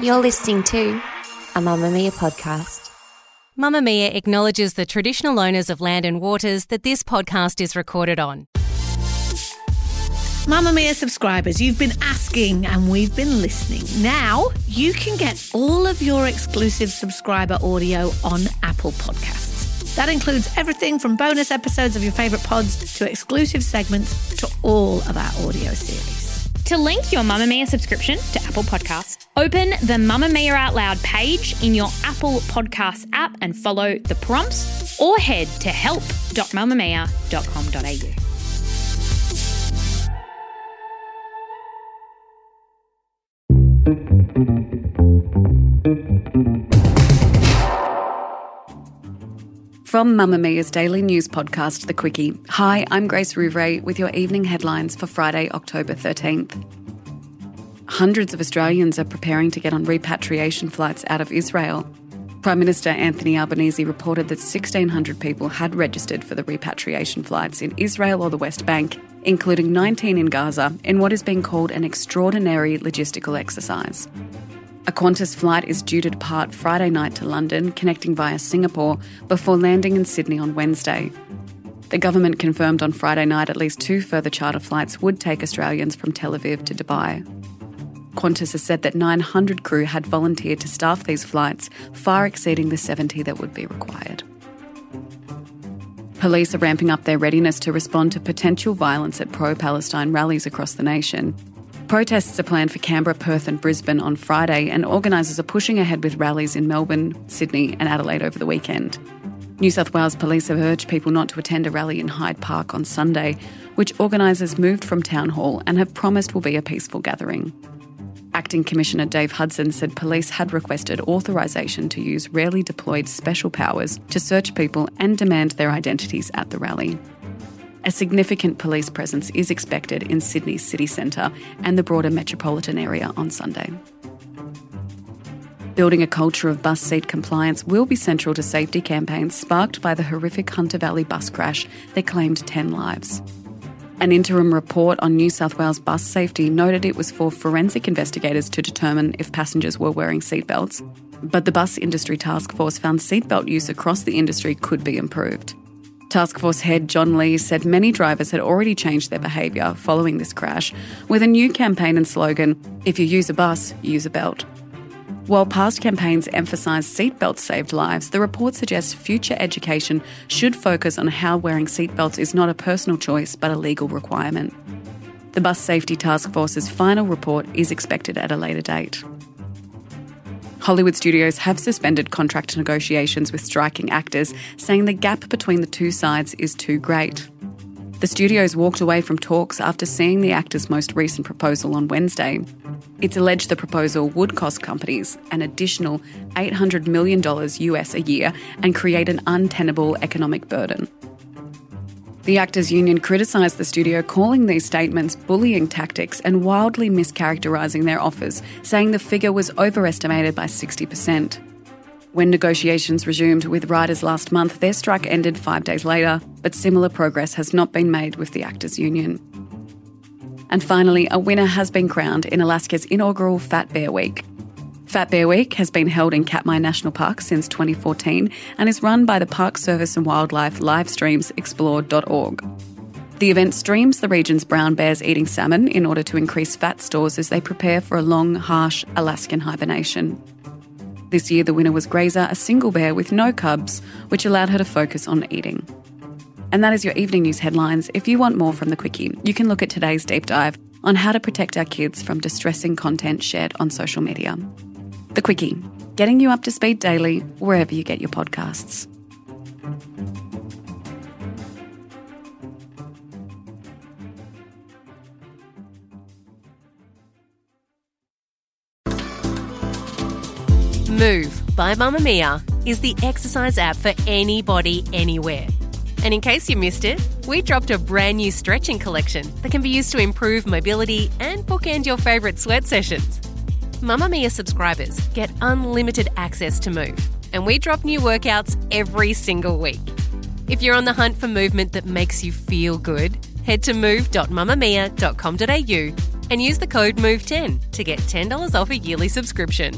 You're listening to a Mamamia podcast. Mamamia acknowledges the traditional owners of land and waters that this podcast is recorded on. Mamamia subscribers, you've been asking and we've been listening. Now you can get all of your exclusive subscriber audio on Apple Podcasts. That includes everything from bonus episodes of your favourite pods to exclusive segments to all of our audio series. To link your Mamamia subscription to Apple Podcasts, open the Mamamia Out Loud page in your Apple Podcasts app and follow the prompts or head to help.mamamia.com.au. From Mamamia's daily news podcast, The Quicky. Hi, I'm Grace Rouvray with your evening headlines for Friday, October 13th. Hundreds of Australians are preparing to get on repatriation flights out of Israel. Prime Minister Anthony Albanese reported that 1,600 people had registered for the repatriation flights in Israel or the West Bank, including 19 in Gaza, in what is being called an extraordinary logistical exercise. A Qantas flight is due to depart Friday night to London, connecting via Singapore, before landing in Sydney on Wednesday. The government confirmed on Friday night at least two further charter flights would take Australians from Tel Aviv to Dubai. Qantas has said that 900 crew had volunteered to staff these flights, far exceeding the 70 that would be required. Police are ramping up their readiness to respond to potential violence at pro Palestine rallies across the nation. Protests are planned for Canberra, Perth, and Brisbane on Friday, and organisers are pushing ahead with rallies in Melbourne, Sydney, and Adelaide over the weekend. New South Wales Police have urged people not to attend a rally in Hyde Park on Sunday, which organisers moved from Town Hall and have promised will be a peaceful gathering. Acting Commissioner Dave Hudson said police had requested authorisation to use rarely deployed special powers to search people and demand their identities at the rally. A significant police presence is expected in Sydney's city centre and the broader metropolitan area on Sunday. Building a culture of bus seat compliance will be central to safety campaigns sparked by the horrific Hunter Valley bus crash that claimed 10 lives. An interim report on New South Wales bus safety noted it was for forensic investigators to determine if passengers were wearing seatbelts, but the bus industry task force found seatbelt use across the industry could be improved. Task Force head John Lee said many drivers had already changed their behaviour following this crash, with a new campaign and slogan If you use a bus, use a belt. While past campaigns emphasised seatbelts saved lives, the report suggests future education should focus on how wearing seatbelts is not a personal choice but a legal requirement. The Bus Safety Task Force's final report is expected at a later date. Hollywood studios have suspended contract negotiations with striking actors, saying the gap between the two sides is too great. The studios walked away from talks after seeing the actors' most recent proposal on Wednesday. It's alleged the proposal would cost companies an additional $800 million US a year and create an untenable economic burden. The Actors Union criticised the studio, calling these statements bullying tactics and wildly mischaracterising their offers, saying the figure was overestimated by 60%. When negotiations resumed with writers last month, their strike ended five days later, but similar progress has not been made with the Actors Union. And finally, a winner has been crowned in Alaska's inaugural Fat Bear Week. Fat Bear Week has been held in Katmai National Park since 2014 and is run by the Park Service and Wildlife live streams explore.org. The event streams the region's brown bears eating salmon in order to increase fat stores as they prepare for a long, harsh Alaskan hibernation. This year, the winner was Grazer, a single bear with no cubs, which allowed her to focus on eating. And that is your evening news headlines. If you want more from the Quicky, you can look at today's deep dive on how to protect our kids from distressing content shared on social media. The Quicky, getting you up to speed daily wherever you get your podcasts. Move by Mamamia is the exercise app for anybody, anywhere. And in case you missed it, we dropped a brand new stretching collection that can be used to improve mobility and bookend your favourite sweat sessions. Mamamia subscribers get unlimited access to Move, and we drop new workouts every single week. If you're on the hunt for movement that makes you feel good, head to move.mamamia.com.au and use the code MOVE10 to get $10 off a yearly subscription.